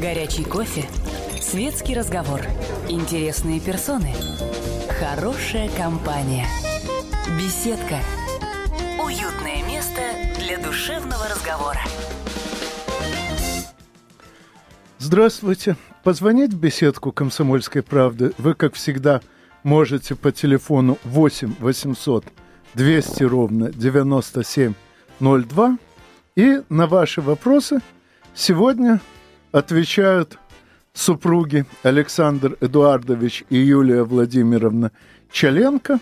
Горячий кофе, светский разговор, интересные персоны, хорошая компания, беседка, уютное место для душевного разговора. Здравствуйте. Позвонить в беседку «Комсомольской правды» вы, как всегда, можете по телефону 8 800 200 ровно 9702. И на ваши вопросы сегодня отвечают супруги Александр Эдуардович и Юлия Владимировна Чаленко.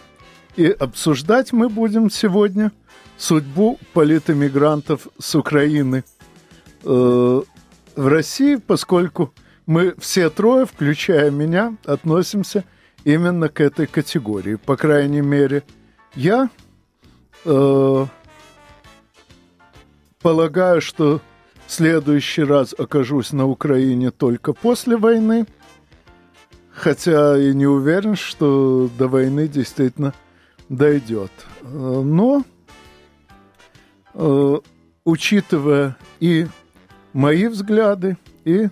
И обсуждать мы будем сегодня судьбу политэмигрантов с Украины э, в России, поскольку мы все трое, включая меня, относимся именно к этой категории. По крайней мере, я э, полагаю, что следующий раз окажусь на Украине только после войны, хотя и не уверен, что до войны действительно дойдет. Но, э, учитывая и мои взгляды, и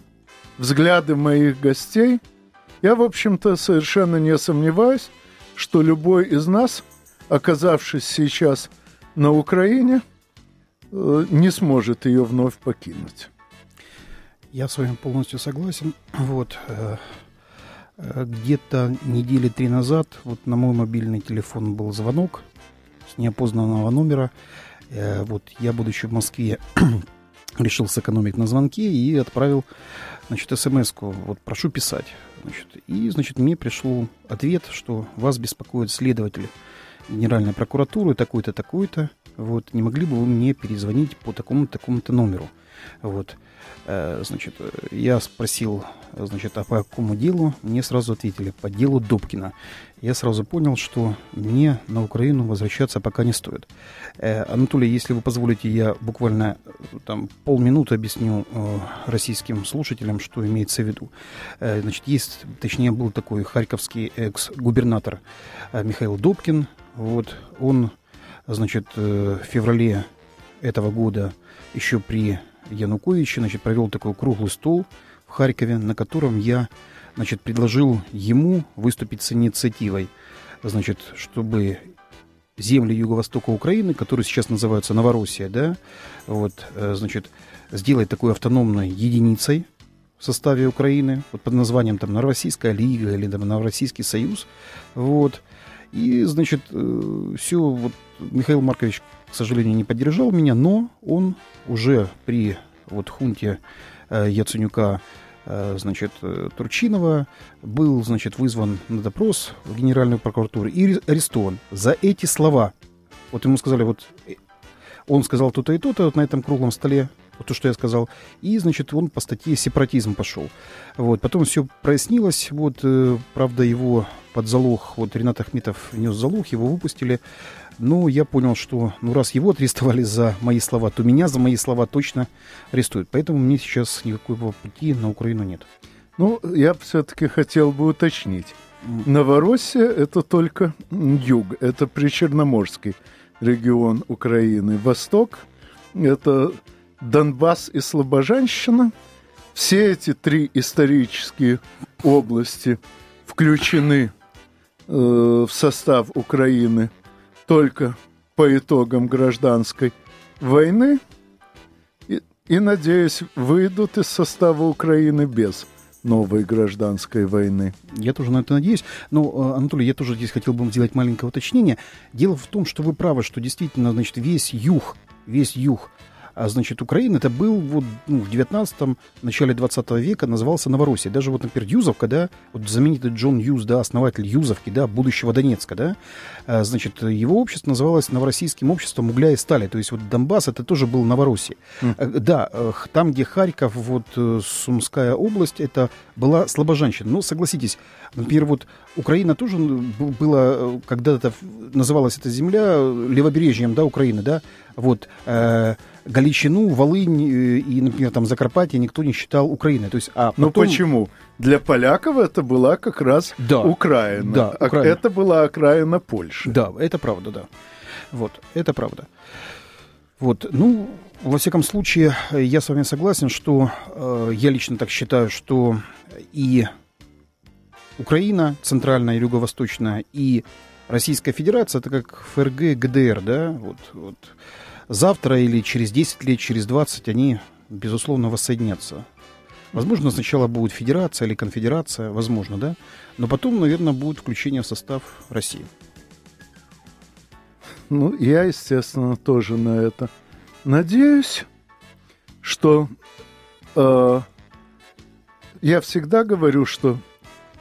взгляды моих гостей, я, в общем-то, совершенно не сомневаюсь, что любой из нас, оказавшись сейчас на Украине, не сможет ее вновь покинуть. Я с вами полностью согласен. Вот э, э, где-то недели три назад вот на мой мобильный телефон был звонок с неопознанного номера. Вот я, будучи в Москве, решил сэкономить на звонке и отправил, значит, смс-ку. Вот прошу писать. Значит, и, значит, мне пришел ответ, что вас беспокоит следователь Генеральной прокуратуры такой-то, такой-то. Вот, не могли бы вы мне перезвонить по такому-то, такому-то номеру? Вот. Э, значит, я спросил, значит, а по какому делу? Мне сразу ответили, по делу Добкина. Я сразу понял, что мне на Украину возвращаться пока не стоит. Э, Анатолий, если вы позволите, я буквально там полминуты объясню э, российским слушателям, что имеется в виду. Значит, есть, точнее, был такой харьковский экс-губернатор Михаил Добкин. Вот, он значит, э, в феврале этого года еще при Януковиче, значит, провел такой круглый стол в Харькове, на котором я, значит, предложил ему выступить с инициативой, значит, чтобы земли юго-востока Украины, которые сейчас называются Новороссия, да, вот, э, значит, сделать такой автономной единицей в составе Украины, вот под названием там Новороссийская лига или там Новороссийский союз, вот, и, значит, э, все, вот Михаил Маркович, к сожалению, не поддержал меня, но он уже при вот хунте э, Яценюка э, значит, Турчинова был, значит, вызван на допрос в Генеральную прокуратуру и арестован за эти слова. Вот ему сказали, вот он сказал то-то и то-то вот на этом круглом столе, вот то, что я сказал. И, значит, он по статье сепаратизм пошел. Вот. Потом все прояснилось. Вот, э, правда, его под залог, вот Ренат Ахметов внес залог, его выпустили. Но я понял, что ну, раз его арестовали за мои слова, то меня за мои слова точно арестуют. Поэтому мне сейчас никакого пути на Украину нет. Ну, я все-таки хотел бы уточнить. Новороссия – это только юг, это причерноморский регион Украины. Восток – это Донбасс и Слобожанщина. Все эти три исторические области включены э, в состав Украины только по итогам гражданской войны и, и, надеюсь, выйдут из состава Украины без новой гражданской войны. Я тоже на это надеюсь. Но, э, Анатолий, я тоже здесь хотел бы сделать маленькое уточнение. Дело в том, что вы правы, что действительно, значит, весь юг, весь юг а, значит, Украина, это был вот, ну, в 19-м, начале 20 века назывался Новороссия. Даже вот, например, Юзовка, да, вот знаменитый Джон Юз, да, основатель Юзовки, да, будущего Донецка, да, а, значит, его общество называлось Новороссийским обществом угля и стали. То есть вот Донбасс, это тоже был Новороссия. Mm. Да, э, там, где Харьков, вот э, Сумская область, это была Слобожанщина. Но согласитесь, например, вот Украина тоже была, когда-то называлась эта земля левобережьем, да, Украины, да, вот, э, Галичину, Волынь э, и, например, там Закарпатье никто не считал Украиной. То есть, а ну, потом... Но почему? Для поляков это была как раз да, Украина. Да, а Украина. Это была окраина Польши. Да, это правда, да. Вот, это правда. Вот, ну, во всяком случае, я с вами согласен, что э, я лично так считаю, что и Украина, центральная и юго-восточная, и Российская Федерация, это как ФРГ, ГДР, да, вот, вот. Завтра или через 10 лет, через 20 они, безусловно, воссоединятся. Возможно, сначала будет федерация или конфедерация, возможно, да, но потом, наверное, будет включение в состав России. Ну, я, естественно, тоже на это надеюсь, что э, я всегда говорю, что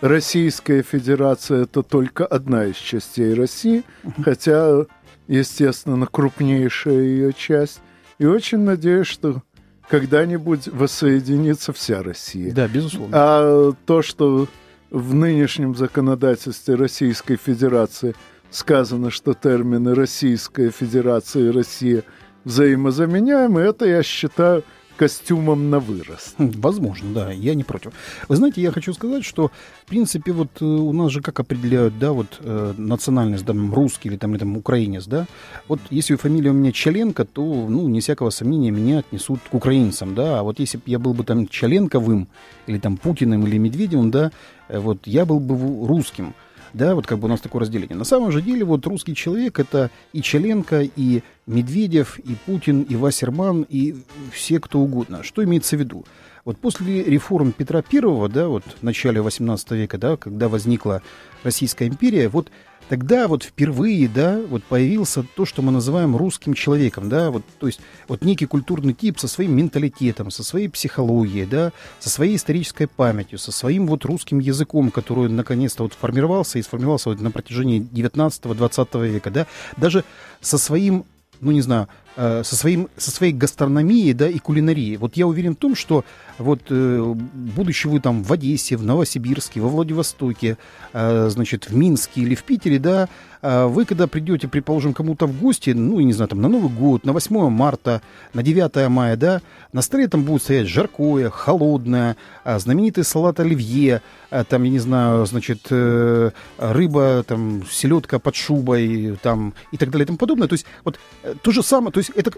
Российская Федерация это только одна из частей России, хотя, естественно, крупнейшая ее часть. И очень надеюсь, что когда-нибудь воссоединится вся Россия. Да, безусловно. А то, что в нынешнем законодательстве Российской Федерации сказано, что термины Российская Федерация и Россия взаимозаменяемы, это я считаю костюмом на вырост. Хм, возможно, да, я не против. Вы знаете, я хочу сказать, что, в принципе, вот э, у нас же как определяют, да, вот э, национальность, да, русский или там, или там украинец, да, вот если фамилия у меня Чаленко, то, ну, не всякого сомнения, меня отнесут к украинцам, да, а вот если бы я был бы там Чаленковым, или там Путиным, или Медведевым, да, э, вот я был бы русским, да, вот как бы у нас такое разделение. На самом же деле вот русский человек это и Челенко, и Медведев, и Путин, и Вассерман, и все кто угодно. Что имеется в виду? Вот после реформ Петра Первого, да, вот в начале 18 века, да, когда возникла Российская империя, вот тогда вот впервые, да, вот появился то, что мы называем русским человеком, да, вот, то есть вот некий культурный тип со своим менталитетом, со своей психологией, да, со своей исторической памятью, со своим вот русским языком, который наконец-то вот формировался и сформировался вот на протяжении 19-20 века, да, даже со своим ну, не знаю, э, со, своим, со своей гастрономией, да, и кулинарией. Вот я уверен в том, что вот э, будучи вы там в Одессе, в Новосибирске, во Владивостоке, э, значит, в Минске или в Питере, да, а вы когда придете, предположим, кому-то в гости, ну, не знаю, там, на Новый год, на 8 марта, на 9 мая, да, на столе там будет стоять жаркое, холодное, знаменитый салат оливье, там, я не знаю, значит, э, рыба, там, селедка под шубой, там, и так далее и тому подобное. То есть, вот, э, то же самое, то есть, это...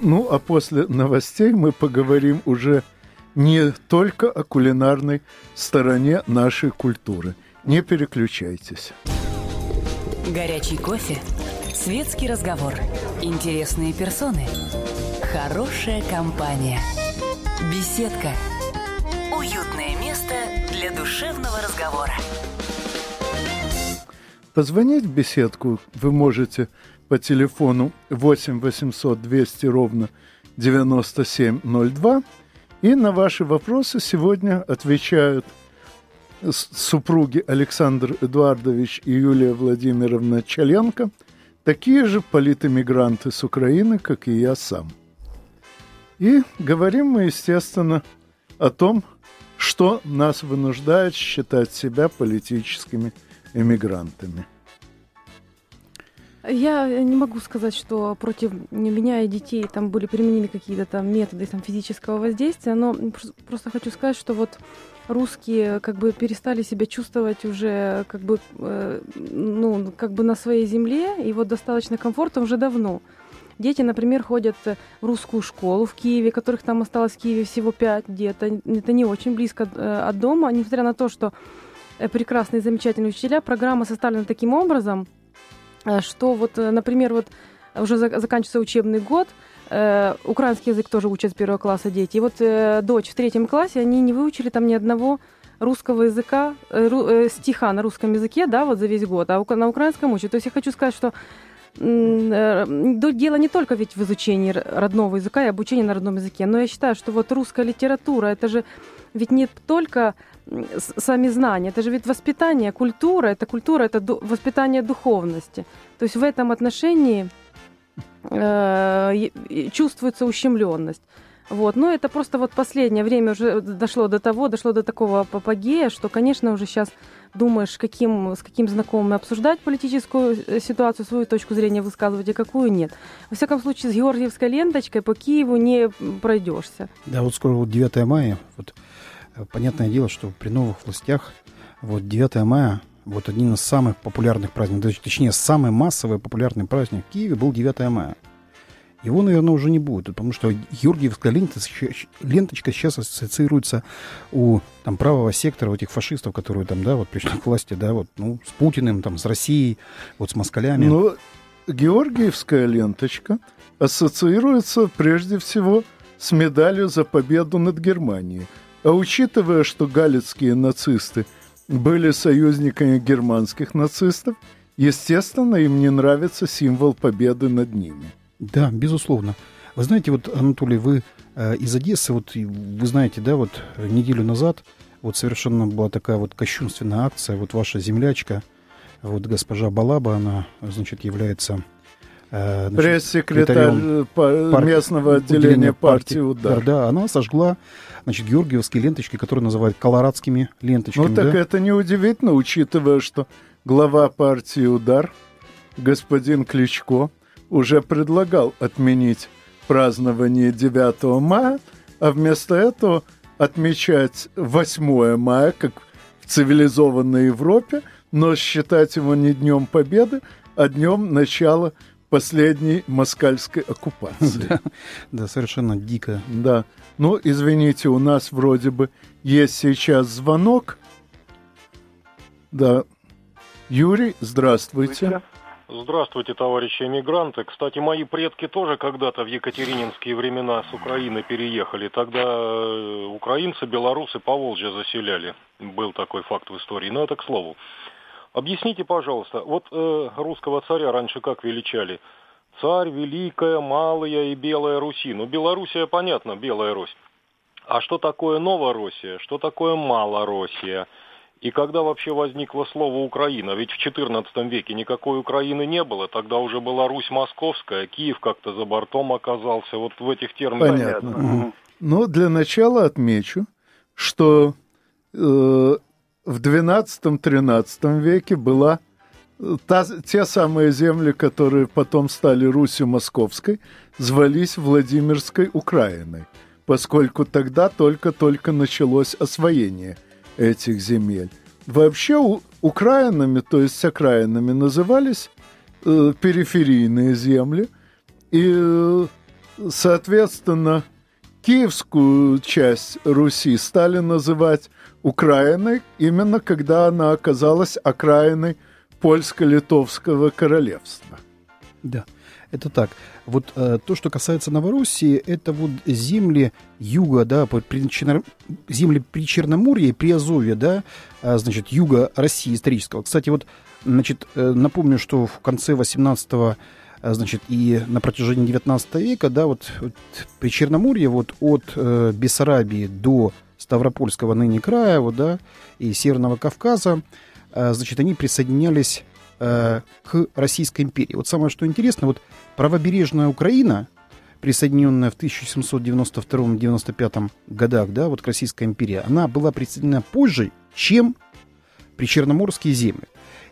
Ну, а после новостей мы поговорим уже не только о кулинарной стороне нашей культуры. Не переключайтесь. Горячий кофе, светский разговор, интересные персоны, хорошая компания, беседка, уютное место для душевного разговора. Позвонить в беседку вы можете по телефону 8 800 200 ровно 9702. И на ваши вопросы сегодня отвечают – супруги Александр Эдуардович и Юлия Владимировна Чаленко такие же политэмигранты с Украины, как и я сам. И говорим мы, естественно, о том, что нас вынуждает считать себя политическими эмигрантами. Я не могу сказать, что против меня и детей там были применены какие-то там методы там, физического воздействия, но просто хочу сказать, что вот русские как бы перестали себя чувствовать уже как бы, э, ну, как бы на своей земле, и вот достаточно комфортно уже давно. Дети, например, ходят в русскую школу в Киеве, которых там осталось в Киеве всего пять где-то. Это не очень близко э, от дома, несмотря на то, что э, прекрасные, замечательные учителя. Программа составлена таким образом, что вот, например, вот уже заканчивается учебный год – Э, украинский язык тоже учат с первого класса дети. И вот э, дочь в третьем классе, они не выучили там ни одного русского языка, э, э, стиха на русском языке, да, вот за весь год, а на украинском учат. То есть я хочу сказать, что э, дело не только ведь в изучении родного языка и обучении на родном языке, но я считаю, что вот русская литература, это же ведь не только сами знания, это же ведь воспитание, культура, это культура, это воспитание духовности. То есть в этом отношении Э, чувствуется ущемленность. Вот. Но это просто вот последнее время уже дошло до того, дошло до такого апогея, что, конечно, уже сейчас думаешь, каким, с каким знакомым обсуждать политическую э, ситуацию, свою точку зрения высказывать, а какую нет. Во всяком случае, с Георгиевской ленточкой по Киеву не пройдешься. Да, вот скоро вот 9 мая. Вот, понятное дело, что при новых властях вот 9 мая вот один из самых популярных праздников, точнее, самый массовый популярный праздник в Киеве был 9 мая. его, наверное, уже не будет, потому что Георгиевская ленточка, сейчас ассоциируется у там, правого сектора, у этих фашистов, которые там, да, вот пришли к власти, да, вот, ну, с Путиным, там, с Россией, вот с москалями. Ну, Георгиевская ленточка ассоциируется прежде всего с медалью за победу над Германией. А учитывая, что галицкие нацисты были союзниками германских нацистов, естественно, им не нравится символ победы над ними. Да, безусловно. Вы знаете, вот, Анатолий, вы э, из Одессы, вот вы знаете, да, вот неделю назад вот совершенно была такая вот кощунственная акция, вот ваша землячка, вот госпожа Балаба, она, значит, является пресс-секретарь э, пар... местного отделения партии, партии «Удар». Да, она сожгла значит, георгиевские ленточки, которые называют колорадскими ленточками. Ну так да? это неудивительно, учитывая, что глава партии «Удар» господин Кличко уже предлагал отменить празднование 9 мая, а вместо этого отмечать 8 мая, как в цивилизованной Европе, но считать его не Днем Победы, а днем начала последней москальской оккупации. Да, да, совершенно дико. Да. Ну, извините, у нас вроде бы есть сейчас звонок. Да. Юрий, здравствуйте. здравствуйте. Товарищи эмигранты. Кстати, мои предки тоже когда-то в екатерининские времена с Украины переехали. Тогда э, украинцы, белорусы по Волжье заселяли. Был такой факт в истории. Но это к слову. Объясните, пожалуйста, вот э, русского царя раньше как величали? Царь, Великая, Малая и Белая Руси. Ну, Белоруссия, понятно, Белая Русь. А что такое Новороссия? Что такое Малороссия? И когда вообще возникло слово «Украина»? Ведь в XIV веке никакой Украины не было. Тогда уже была Русь Московская, Киев как-то за бортом оказался. Вот в этих терминах. Понятно. Угу. Но для начала отмечу, что э, в XII-XIII веке была э, та, те самые земли, которые потом стали Русью Московской, звались Владимирской Украиной, поскольку тогда только-только началось освоение – этих земель. Вообще у, украинами, то есть окраинами, назывались э, периферийные земли. И, э, соответственно, киевскую часть Руси стали называть Украиной, именно когда она оказалась окраиной польско-литовского королевства. Да. Это так. Вот э, то, что касается Новороссии, это вот земли юга, да, при, Черно... земли при Черноморье, при Азове, да, а, значит, юга России исторического. Кстати, вот, значит, э, напомню, что в конце 18 а, значит, и на протяжении 19 века, да, вот, вот при Черноморье, вот от э, Бессарабии до Ставропольского ныне края, вот, да, и Северного Кавказа, э, значит, они присоединялись Э, к Российской империи. Вот самое что интересно, вот правобережная Украина, присоединенная в 1792-95 годах, да, вот к Российской империи, она была присоединена позже, чем причерноморские земли.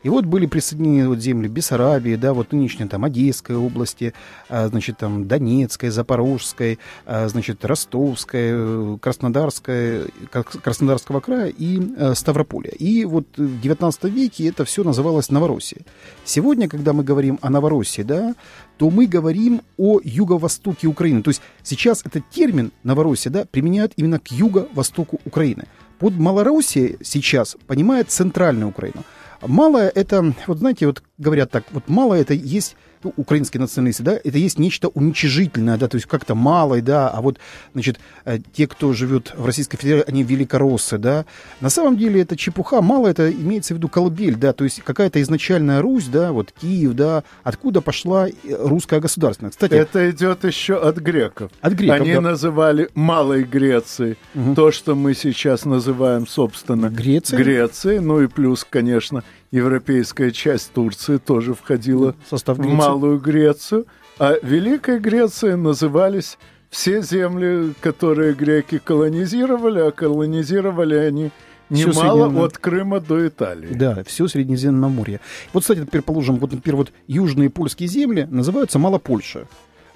И вот были присоединены вот земли Бессарабии, да, вот нынешней там Одесской области, а, значит, там Донецкой, Запорожской, а, значит, Ростовской, Краснодарской, Краснодарского края и а, Ставрополя. И вот в 19 веке это все называлось Новороссией. Сегодня, когда мы говорим о Новороссии, да, то мы говорим о юго-востоке Украины. То есть сейчас этот термин Новороссия, да, применяют именно к юго-востоку Украины. Под Малороссией сейчас понимает центральную Украину. Малое это, вот знаете, вот говорят так, вот малое это есть украинские националисты, да, это есть нечто уничижительное, да, то есть как-то малое, да, а вот, значит, э, те, кто живет в Российской Федерации, они великороссы, да. На самом деле это чепуха, мало это имеется в виду колыбель, да, то есть какая-то изначальная Русь, да, вот Киев, да, откуда пошла русская государственность. Кстати, это идет еще от греков. От греков, Они да. называли Малой Грецией угу. то, что мы сейчас называем, собственно, Грецией. Грецией, ну и плюс, конечно, европейская часть Турции тоже входила Состав в Малую Грецию, а Великой Грецией назывались все земли, которые греки колонизировали, а колонизировали они немало от Крыма до Италии. Да, все Средиземноморье. Вот, кстати, теперь положим, вот, например, вот южные польские земли называются Малопольша.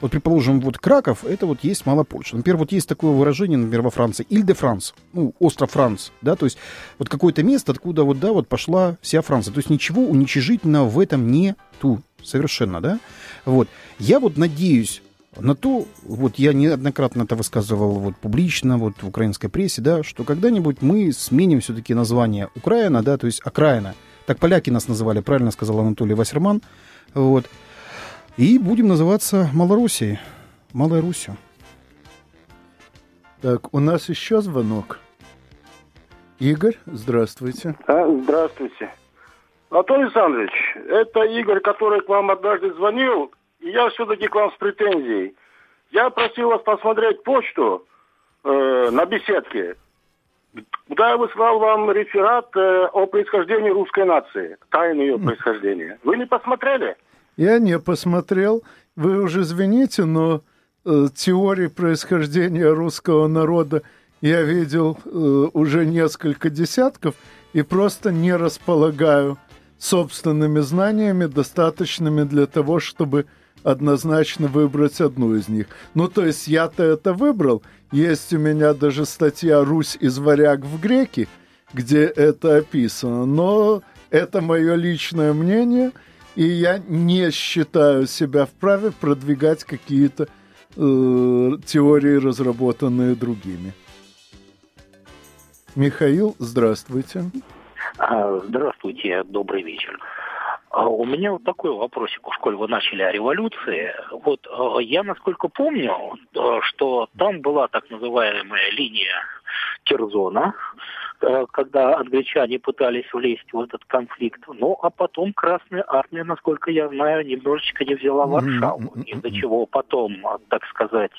Вот, предположим, вот Краков, это вот есть мало Польша. Например, вот есть такое выражение, например, во Франции, Иль де Франс, ну, остров Франц, да, то есть вот какое-то место, откуда вот, да, вот пошла вся Франция. То есть ничего уничижительного в этом нету совершенно, да. Вот. Я вот надеюсь, на то, вот я неоднократно это высказывал вот публично, вот в украинской прессе, да, что когда-нибудь мы сменим все-таки название Украина, да, то есть окраина. Так поляки нас называли, правильно сказал Анатолий Вассерман, вот. И будем называться Малоруссией, Малой Русью. Так, у нас еще звонок. Игорь, здравствуйте. А, здравствуйте. Анатолий Александрович, это Игорь, который к вам однажды звонил и я все-таки к вам с претензией. Я просил вас посмотреть почту э, на беседке, куда я выслал вам реферат э, о происхождении русской нации, тайны ее происхождения. Вы не посмотрели? Я не посмотрел. Вы уже извините, но э, теории происхождения русского народа я видел э, уже несколько десятков и просто не располагаю собственными знаниями, достаточными для того, чтобы однозначно выбрать одну из них. Ну, то есть я-то это выбрал. Есть у меня даже статья «Русь из варяг в греки», где это описано. Но это мое личное мнение, и я не считаю себя вправе продвигать какие-то э, теории, разработанные другими. Михаил, здравствуйте. А, здравствуйте, добрый вечер. А у меня вот такой вопросик, уж коль вы начали о революции. Вот э, я, насколько помню, э, что там была так называемая линия Керзона, когда англичане пытались влезть в этот конфликт. Ну, а потом Красная Армия, насколько я знаю, немножечко не взяла Варшаву, из-за чего потом, так сказать,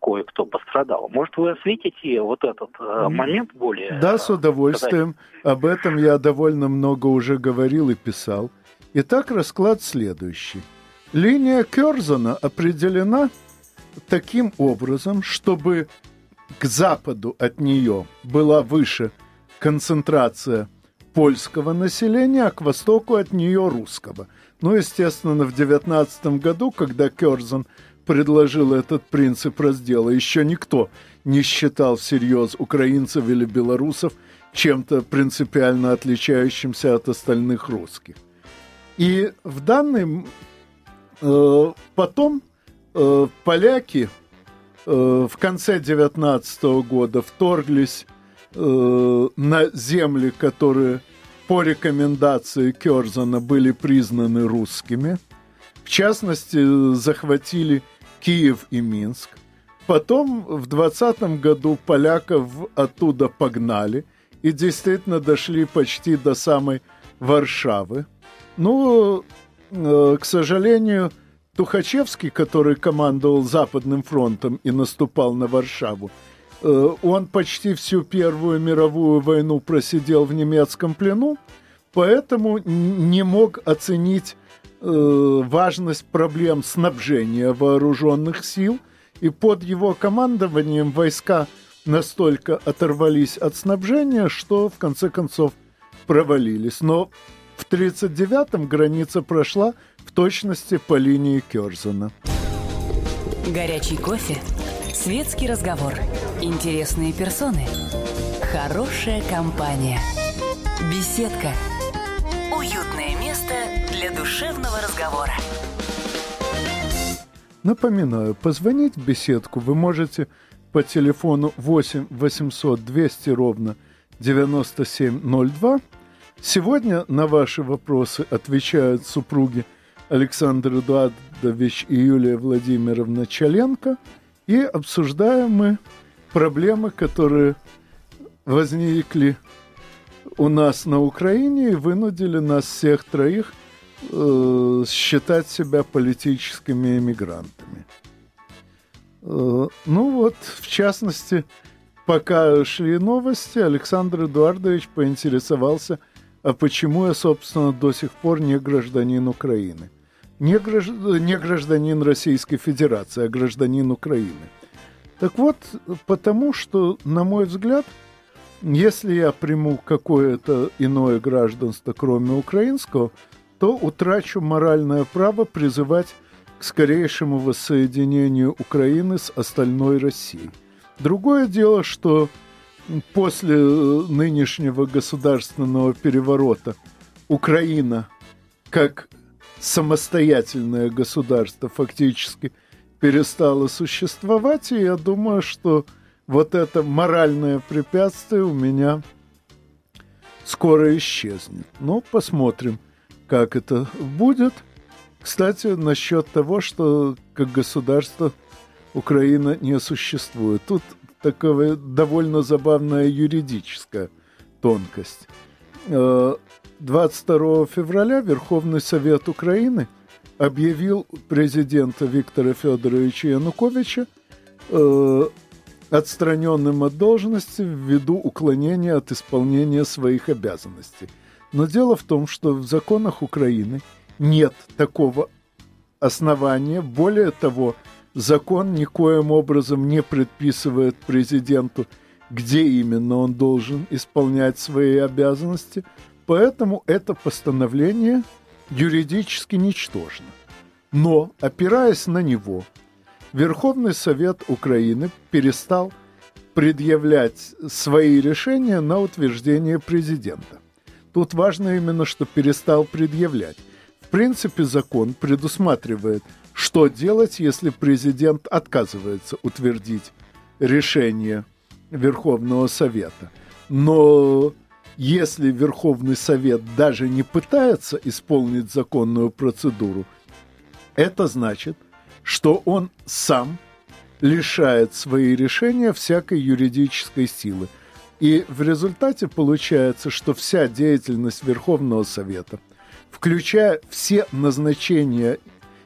кое-кто пострадал. Может, вы осветите вот этот момент более? Да, с удовольствием. Сказать? Об этом я довольно много уже говорил и писал. Итак, расклад следующий. Линия Керзона определена таким образом, чтобы к западу от нее была выше концентрация польского населения, а к востоку от нее русского. Ну, естественно, в 19 году, когда Керзон предложил этот принцип раздела, еще никто не считал всерьез украинцев или белорусов чем-то принципиально отличающимся от остальных русских. И в данный э, потом э, поляки э, в конце 19 года вторглись э, на земли, которые по рекомендации Керзана были признаны русскими. В частности, захватили Киев и Минск. Потом в 20 году поляков оттуда погнали и действительно дошли почти до самой Варшавы. Ну, э, к сожалению, Тухачевский, который командовал Западным фронтом и наступал на Варшаву, он почти всю Первую мировую войну просидел в немецком плену, поэтому не мог оценить э, важность проблем снабжения вооруженных сил, и под его командованием войска настолько оторвались от снабжения, что в конце концов провалились. Но в 1939-м граница прошла в точности по линии Керзена. Горячий кофе, светский разговор, интересные персоны, хорошая компания, беседка, уютное место для душевного разговора. Напоминаю, позвонить в беседку вы можете по телефону 8 800 200 ровно 9702 Сегодня на ваши вопросы отвечают супруги Александр Эдуардович и Юлия Владимировна Чаленко. И обсуждаем мы проблемы, которые возникли у нас на Украине и вынудили нас всех троих э, считать себя политическими эмигрантами. Э, ну вот, в частности, пока шли новости, Александр Эдуардович поинтересовался – а почему я, собственно, до сих пор не гражданин Украины? Не, гражд... не гражданин Российской Федерации, а гражданин Украины. Так вот, потому что, на мой взгляд, если я приму какое-то иное гражданство, кроме украинского, то утрачу моральное право призывать к скорейшему воссоединению Украины с остальной Россией. Другое дело, что после нынешнего государственного переворота Украина как самостоятельное государство фактически перестало существовать, и я думаю, что вот это моральное препятствие у меня скоро исчезнет. Ну, посмотрим, как это будет. Кстати, насчет того, что как государство Украина не существует. Тут такая довольно забавная юридическая тонкость. 22 э, февраля Верховный Совет Украины объявил президента Виктора Федоровича Януковича э, отстраненным от должности ввиду уклонения от исполнения своих обязанностей. Но дело в том, что в законах Украины нет такого основания. Более того, закон никоим образом не предписывает президенту, где именно он должен исполнять свои обязанности, поэтому это постановление юридически ничтожно. Но, опираясь на него, Верховный Совет Украины перестал предъявлять свои решения на утверждение президента. Тут важно именно, что перестал предъявлять. В принципе, закон предусматривает, что делать, если президент отказывается утвердить решение Верховного Совета. Но если Верховный Совет даже не пытается исполнить законную процедуру, это значит, что он сам лишает свои решения всякой юридической силы. И в результате получается, что вся деятельность Верховного Совета, включая все назначения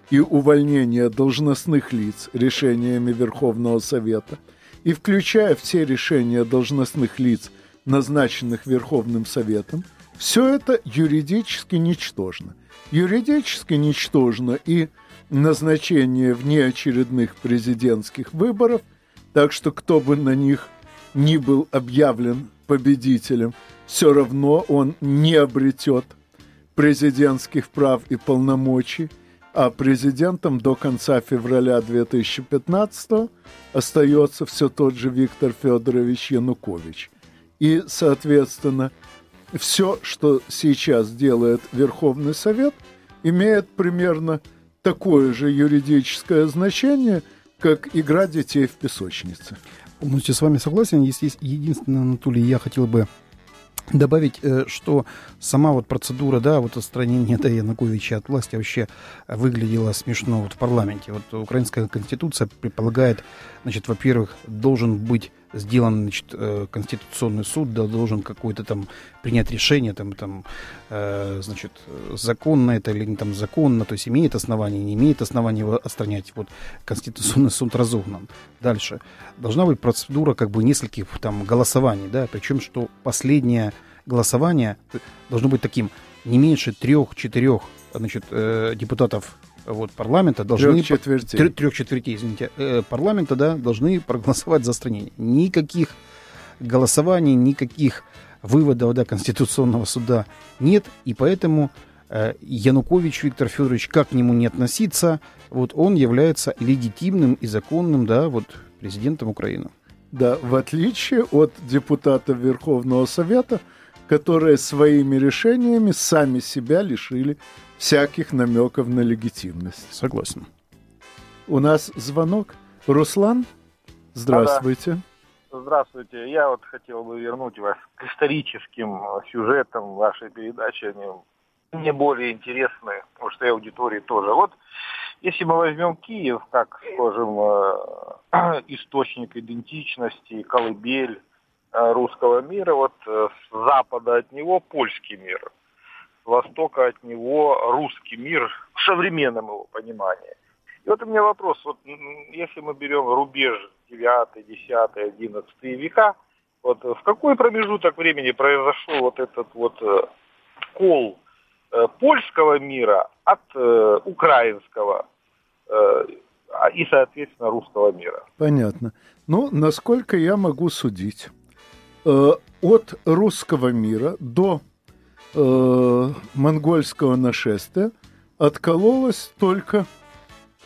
и увольнения должностных лиц решениями Верховного Совета, и включая все решения должностных лиц, назначенных Верховным Советом, все это юридически ничтожно. Юридически ничтожно и назначение внеочередных президентских выборов, так что кто бы на них ни был объявлен победителем, все равно он не обретет президентских прав и полномочий, а президентом до конца февраля 2015 остается все тот же Виктор Федорович Янукович. И, соответственно, все, что сейчас делает Верховный Совет, имеет примерно такое же юридическое значение, как игра детей в песочнице. Полностью с вами согласен. Есть единственное, Анатолий, я хотел бы добавить, э, что сама вот процедура, да, вот отстранения да, Януковича от власти вообще выглядела смешно вот в парламенте. Вот украинская конституция предполагает, значит, во-первых, должен быть сделан значит, э, конституционный суд, должен какой-то там принять решение, там, там, э, значит, законно это или не там законно, то есть имеет основание, не имеет основания его отстранять. Вот конституционный суд разогнан. Дальше. Должна быть процедура как бы нескольких там голосований, да, причем что последнее голосование должно быть таким не меньше трех-четырех значит, э, депутатов вот, парламента должны... Трех четвертей. Трех, трех четвертей, извините. Э, парламента, да, должны проголосовать за отстранение. Никаких голосований, никаких выводов да, Конституционного суда нет, и поэтому э, Янукович Виктор Федорович, как к нему не относиться, вот он является легитимным и законным, да, вот президентом Украины. Да, в отличие от депутатов Верховного Совета, которые своими решениями сами себя лишили всяких намеков на легитимность. Согласен. У нас звонок. Руслан, здравствуйте. А, да. Здравствуйте. Я вот хотел бы вернуть вас к историческим сюжетам вашей передачи. Они мне более интересны, потому что и аудитории тоже. Вот если мы возьмем Киев как, скажем, э, источник идентичности, колыбель э, русского мира, вот э, с запада от него польский мир – востока от него русский мир в современном его понимании. И вот у меня вопрос, вот если мы берем рубеж 9, 10, 11 века, вот в какой промежуток времени произошел вот этот вот э, кол э, польского мира от э, украинского а, и, соответственно, русского мира? Понятно. Ну, насколько я могу судить, от русского мира до э, монгольского нашествия откололась только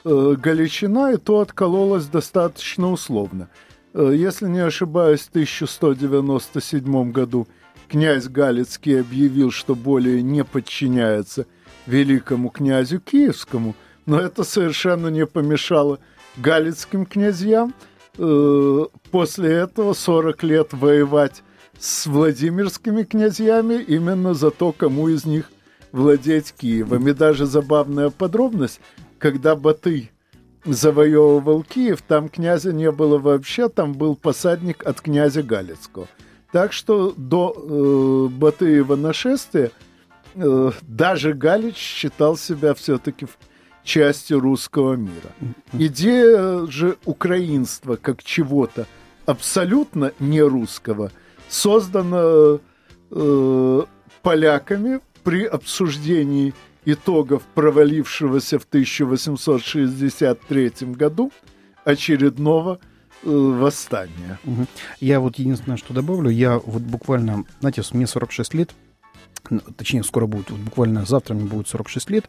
э, Галичина, и то откололась достаточно условно. Э, если не ошибаюсь, в 1197 году князь Галицкий объявил, что более не подчиняется великому князю Киевскому, но это совершенно не помешало галицким князьям. Э, после этого 40 лет воевать с Владимирскими князьями именно за то, кому из них владеть Киевом. И даже забавная подробность, когда Батый завоевывал Киев, там князя не было вообще, там был посадник от князя Галицкого. Так что до э, Батыева нашествия э, даже Галич считал себя все-таки частью русского мира. Идея же украинства как чего-то абсолютно не русского создана э, поляками при обсуждении итогов провалившегося в 1863 году очередного э, восстания. Я вот единственное, что добавлю, я вот буквально, знаете, мне 46 лет, точнее, скоро будет, вот буквально завтра мне будет 46 лет,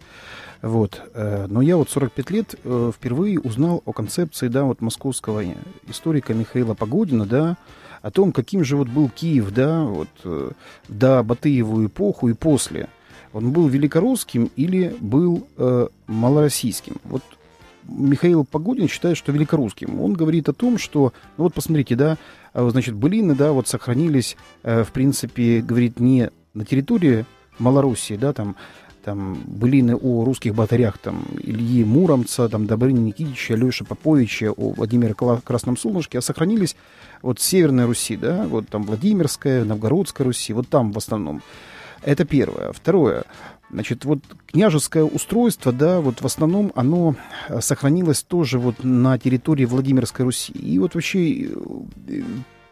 вот, э, но я вот 45 лет э, впервые узнал о концепции, да, вот московского историка Михаила Погодина, да, о том, каким же вот был Киев, да, вот, э, до Батыеву эпоху и после. Он был великорусским или был э, малороссийским? Вот Михаил Погодин считает, что великорусским. Он говорит о том, что, ну вот посмотрите, да, а, значит, былины, да, вот сохранились, э, в принципе, говорит, не на территории Малоруссии, да, там, там былины о русских батарях, там, Ильи Муромца, там, Добрыни Никитича, Алеши Поповича, о Владимире Красном Солнышке, а сохранились вот Северной Руси, да, вот там Владимирская, Новгородская Руси, вот там в основном. Это первое. Второе. Значит, вот княжеское устройство, да, вот в основном оно э, сохранилось тоже вот на территории Владимирской Руси. И вот вообще э,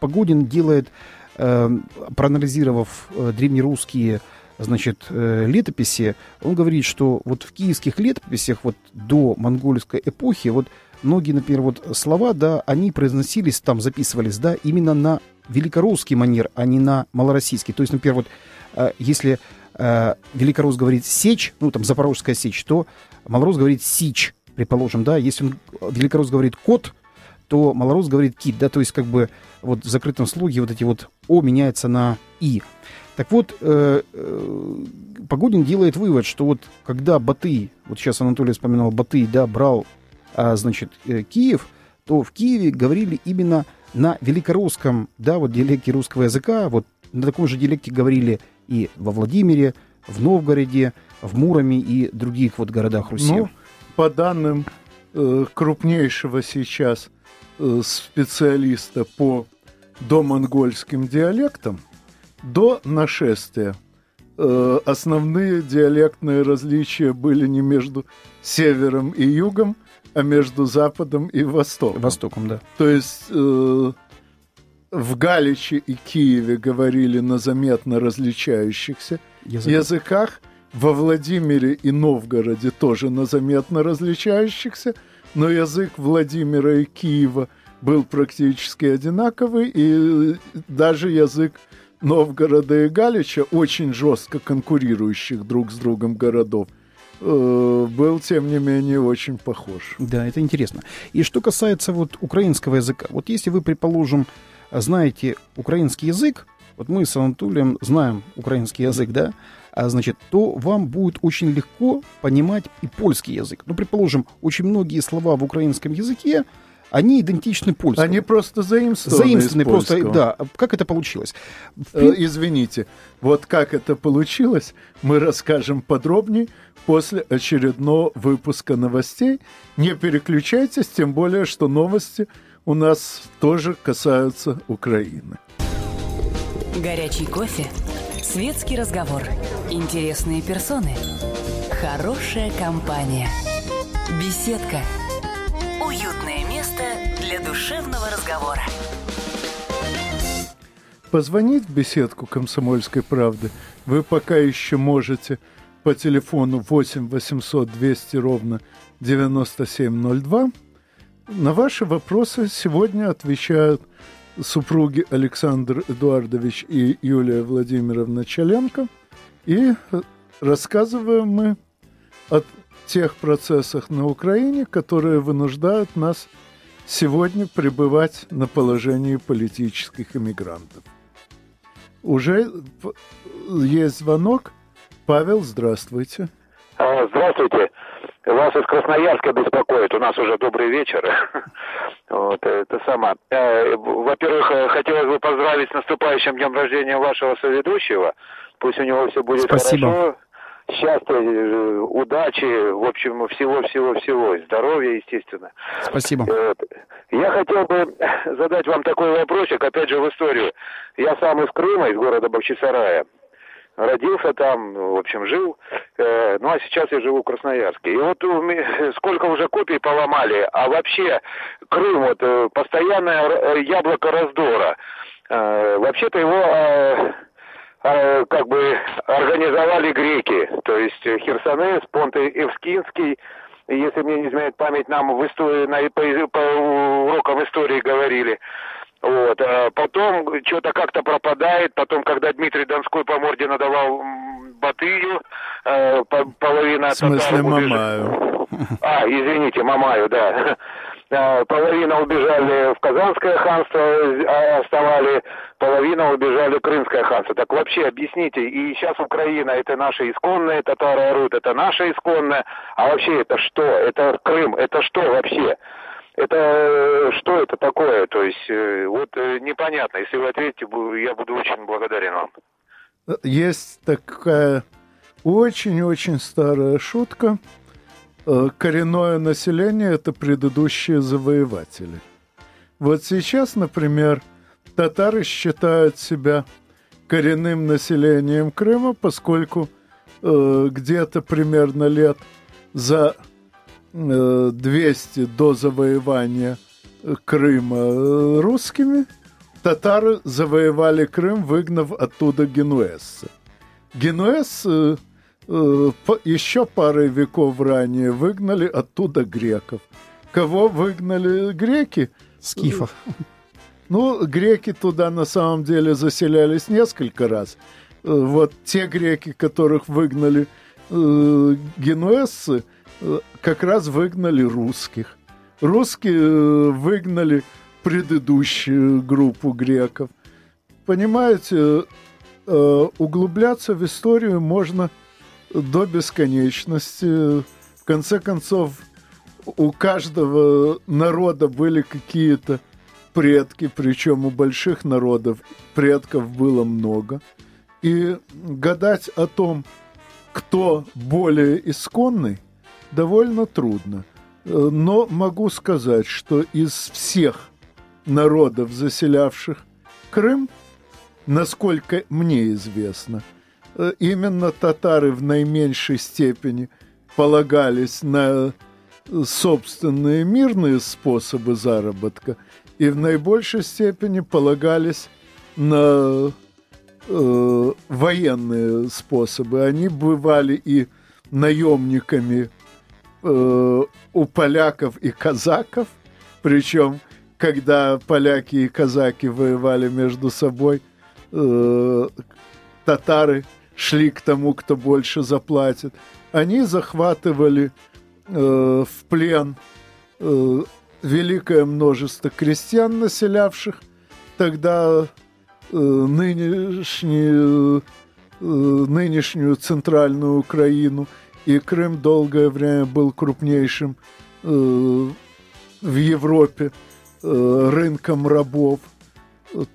Погодин делает, э, проанализировав древнерусские значит, летописи, он говорит, что вот в киевских летописях вот до монгольской эпохи вот многие, например, вот слова, да, они произносились, там записывались, да, именно на великорусский манер, а не на малороссийский. То есть, например, вот э, если э, великорус говорит сечь, ну, там, запорожская сечь, то малорус говорит сич, предположим, да. Если он, великорус говорит кот, то малорус говорит кит, да, то есть как бы вот в закрытом слоге вот эти вот о меняется на и. Так вот, э, э, Погодин делает вывод, что вот когда Батый, вот сейчас Анатолий вспоминал Батый, да, брал а, значит, э, Киев, то в Киеве говорили именно на великорусском, да, вот диалекте русского языка, вот на таком же диалекте говорили и во Владимире, в Новгороде, в Муроме и других вот городах Руси. Ну, по данным э, крупнейшего сейчас э, специалиста по домонгольским диалектам, до нашествия э, основные диалектные различия были не между севером и югом, а между Западом и Востоком. Востоком, да. То есть э, в Галиче и Киеве говорили на заметно различающихся Язык. языках, во Владимире и Новгороде тоже на заметно различающихся, но язык Владимира и Киева был практически одинаковый, и даже язык Новгорода и Галича, очень жестко конкурирующих друг с другом городов, Э, был, тем не менее, очень похож. Да, это интересно. И что касается вот украинского языка, вот если вы, предположим, знаете украинский язык, вот мы с Анатолием знаем украинский язык, да, а, значит, то вам будет очень легко понимать и польский язык. Ну, предположим, очень многие слова в украинском языке, они идентичны польскому. Они просто заимствованы Заимствованы просто, да. Как это получилось? Э, извините, вот как это получилось, мы расскажем подробнее после очередного выпуска новостей. Не переключайтесь, тем более, что новости у нас тоже касаются Украины. Горячий кофе, светский разговор, интересные персоны, хорошая компания, беседка, для душевного разговора. Позвонить в беседку «Комсомольской правды» вы пока еще можете – по телефону 8 800 200 ровно 9702. На ваши вопросы сегодня отвечают супруги Александр Эдуардович и Юлия Владимировна Чаленко. И рассказываем мы о тех процессах на Украине, которые вынуждают нас сегодня пребывать на положении политических иммигрантов. Уже есть звонок – Павел, здравствуйте. А, здравствуйте. вас из Красноярска беспокоит. У нас уже добрый вечер. Вот, это сама. Э, во-первых, э, хотелось бы поздравить с наступающим днем рождения вашего соведущего. Пусть у него все будет Спасибо. хорошо. Счастья, э, удачи, в общем, всего-всего-всего. Здоровья, естественно. Спасибо. Вот. Я хотел бы задать вам такой вопросик, опять же, в историю. Я сам из Крыма, из города Бахчисарая родился там, в общем, жил. Э, ну, а сейчас я живу в Красноярске. И вот сколько уже копий поломали, а вообще Крым, вот, э, постоянное э, яблоко раздора. Э, вообще-то его... Э, э, как бы организовали греки, то есть Херсонес, Понт Евскинский, если мне не изменяет память, нам в истории, на, по, по урокам истории говорили. Вот. А потом что-то как-то пропадает. Потом, когда Дмитрий Донской по морде надавал Батыю, э, половина... В смысле Мамаю? А, извините, Мамаю, да. А, половина убежали в Казанское ханство, а оставали, половина убежали в Крымское ханство. Так вообще объясните, и сейчас Украина, это наши исконные, татары орут, это наша исконная, а вообще это что? Это Крым, это что вообще? Это э, что это такое? То есть э, вот э, непонятно. Если вы ответите, я буду очень благодарен вам. Есть такая очень-очень старая шутка. Коренное население – это предыдущие завоеватели. Вот сейчас, например, татары считают себя коренным населением Крыма, поскольку э, где-то примерно лет за 200 э, до завоевания Крыма э, русскими, татары завоевали Крым, выгнав оттуда генуэзца. Генуэз э, еще парой веков ранее выгнали оттуда греков. Кого выгнали греки? Скифов. Ну, греки туда на самом деле заселялись несколько раз. Вот те греки, которых выгнали э, генуэзцы, как раз выгнали русских. Русские э, выгнали предыдущую группу греков. Понимаете, э, углубляться в историю можно до бесконечности. В конце концов, у каждого народа были какие-то предки, причем у больших народов предков было много. И гадать о том, кто более исконный, довольно трудно. Но могу сказать, что из всех народов, заселявших Крым, насколько мне известно, именно татары в наименьшей степени полагались на собственные мирные способы заработка и в наибольшей степени полагались на э, военные способы. Они бывали и наемниками э, у поляков и казаков, причем когда поляки и казаки воевали между собой, э, татары шли к тому, кто больше заплатит. Они захватывали э, в плен э, великое множество крестьян, населявших тогда э, нынешнюю, э, нынешнюю центральную Украину – и Крым долгое время был крупнейшим э, в Европе э, рынком рабов.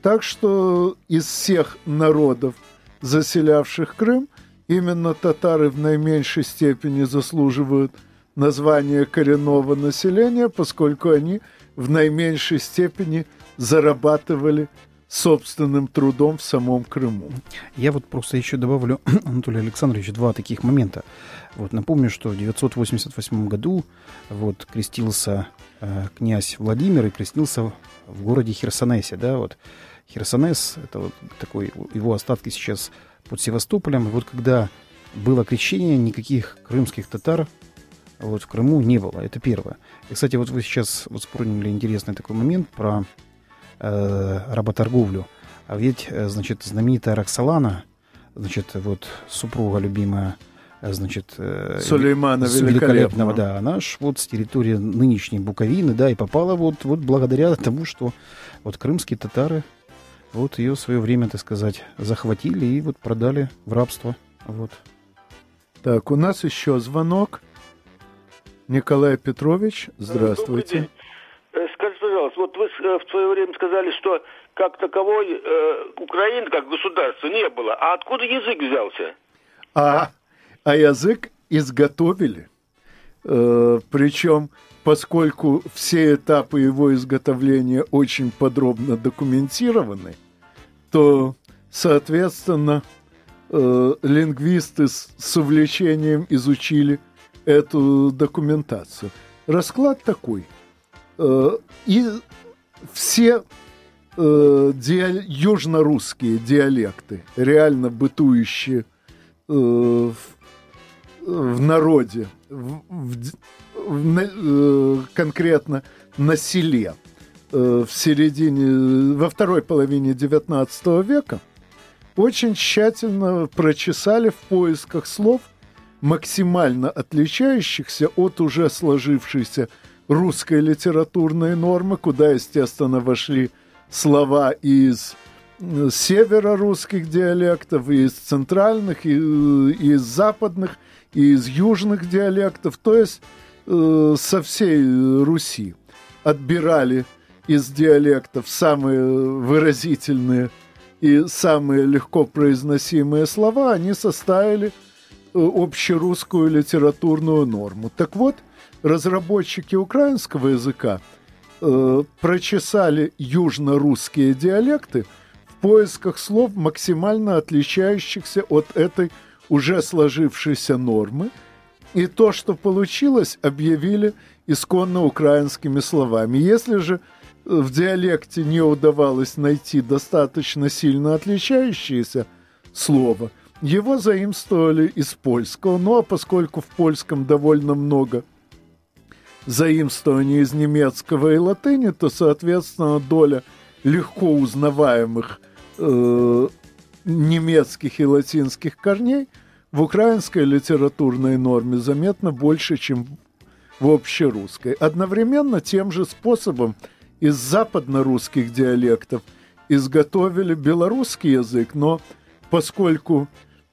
Так что из всех народов, заселявших Крым, именно татары в наименьшей степени заслуживают названия коренного населения, поскольку они в наименьшей степени зарабатывали собственным трудом в самом Крыму. Я вот просто еще добавлю, Анатолий Александрович, два таких момента. Вот напомню, что в 988 году вот крестился э, князь Владимир и крестился в городе Херсонесе, да, вот Херсонес, это вот такой, его остатки сейчас под Севастополем. И вот когда было крещение, никаких крымских татар вот в Крыму не было. Это первое. И, кстати, вот вы сейчас вот вспомнили интересный такой момент про э, работорговлю. А ведь, э, значит, знаменитая Роксолана, значит, вот супруга любимая, э, значит, э, Сулеймана великолепного, да, она ж вот с территории нынешней Буковины, да, и попала вот, вот благодаря тому, что вот крымские татары вот ее в свое время, так сказать, захватили и вот продали в рабство, вот. Так, у нас еще звонок. Николай Петрович, здравствуйте. Добрый день. Э, скажите, пожалуйста, вот вы э, в свое время сказали, что как таковой э, Украины как государства не было. А откуда язык взялся? А, а язык изготовили. Э, причем, поскольку все этапы его изготовления очень подробно документированы, то, соответственно, э, лингвисты с, с увлечением изучили эту документацию. Расклад такой. Э, и все э, диа- южно-русские диалекты, реально бытующие э, в, в народе, в, в, конкретно на селе э, в середине, во второй половине XIX века, очень тщательно прочесали в поисках слов, максимально отличающихся от уже сложившейся русской литературной нормы, куда, естественно, вошли слова из э, северо-русских диалектов, из центральных, э, из западных, из южных диалектов, то есть э, со всей Руси отбирали из диалектов самые выразительные и самые легко произносимые слова, они составили э, общерусскую литературную норму. Так вот, разработчики украинского языка э, прочесали южно-русские диалекты в поисках слов, максимально отличающихся от этой уже сложившейся нормы. И то, что получилось, объявили исконно украинскими словами. Если же э, в диалекте не удавалось найти достаточно сильно отличающееся слово, его заимствовали из польского. Ну а поскольку в польском довольно много заимствований из немецкого и латыни, то, соответственно, доля легко узнаваемых э, немецких и латинских корней в украинской литературной норме заметно больше, чем в общерусской. Одновременно тем же способом из западно-русских диалектов изготовили белорусский язык, но поскольку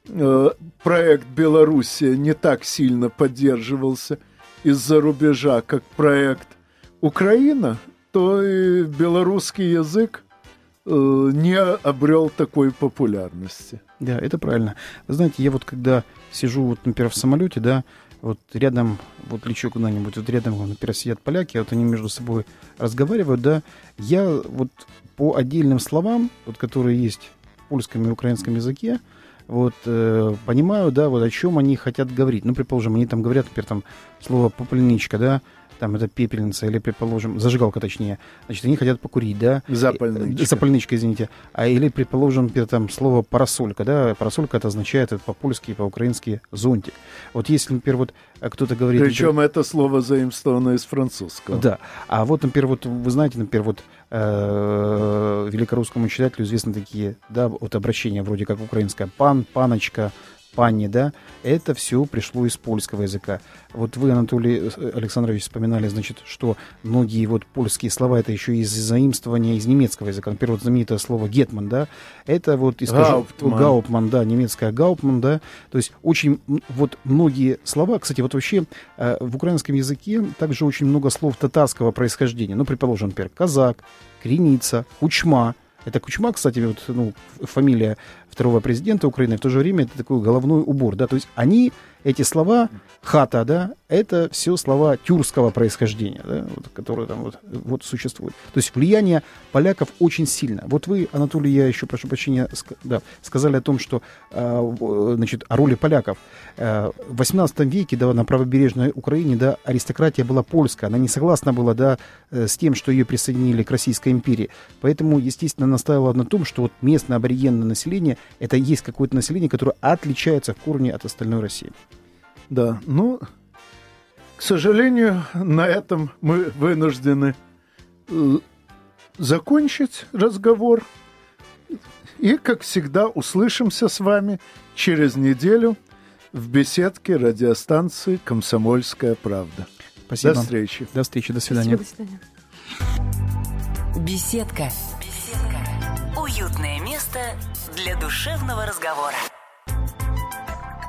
э, проект Белоруссия не так сильно поддерживался из-за рубежа, как проект Украина, то и белорусский язык не обрел такой популярности. Да, это правильно. Вы знаете, я вот когда сижу, вот, например, в самолете, да, вот рядом, вот лечу куда-нибудь, вот рядом, например, сидят поляки, вот они между собой разговаривают, да, я вот по отдельным словам, вот которые есть в польском и украинском языке, вот э, понимаю, да, вот о чем они хотят говорить. Ну, предположим, они там говорят, например, там слово попольничка, да, там это пепельница или, предположим, зажигалка точнее, значит, они хотят покурить, да? Запальничка. Э, Запальничка, извините. А или, предположим, например, там слово парасолька, да? Парасолька это означает это по-польски и по-украински зонтик. Вот если, например, вот э, кто-то говорит... Причем это слово заимствовано из французского. Да. А вот, например, вот вы знаете, например, вот э, великорусскому читателю известны такие, да, вот обращения вроде как украинское пан, паночка, пани, да, это все пришло из польского языка. Вот вы, Анатолий Александрович, вспоминали, значит, что многие вот польские слова это еще из заимствования из немецкого языка. Например, вот знаменитое слово гетман, да, это вот из Гауптман. Гауптман, да, немецкое гаупман, да, то есть очень вот многие слова, кстати, вот вообще э, в украинском языке также очень много слов татарского происхождения. Ну, предположим, например, казак, креница, кучма. Это Кучма, кстати, вот, ну, фамилия второго президента Украины, в то же время это такой головной убор, да, то есть они, эти слова, хата, да, это все слова тюркского происхождения, да, вот, которые там вот, вот существуют. То есть влияние поляков очень сильно. Вот вы, Анатолий, я еще прошу прощения, ск- да, сказали о том, что, э, значит, о роли поляков. Э, в 18 веке, да, на правобережной Украине, да, аристократия была польская, она не согласна была, да, э, с тем, что ее присоединили к Российской империи. Поэтому, естественно, настаивала на том, что вот местное аборигенное население это есть какое-то население, которое отличается в корне от остальной России. Да, ну, к сожалению, на этом мы вынуждены э, закончить разговор. И, как всегда, услышимся с вами через неделю в беседке радиостанции «Комсомольская правда». Спасибо. До встречи. До встречи, до свидания. Спасибо, до свидания. Беседка. Беседка. Уютное место для душевного разговора.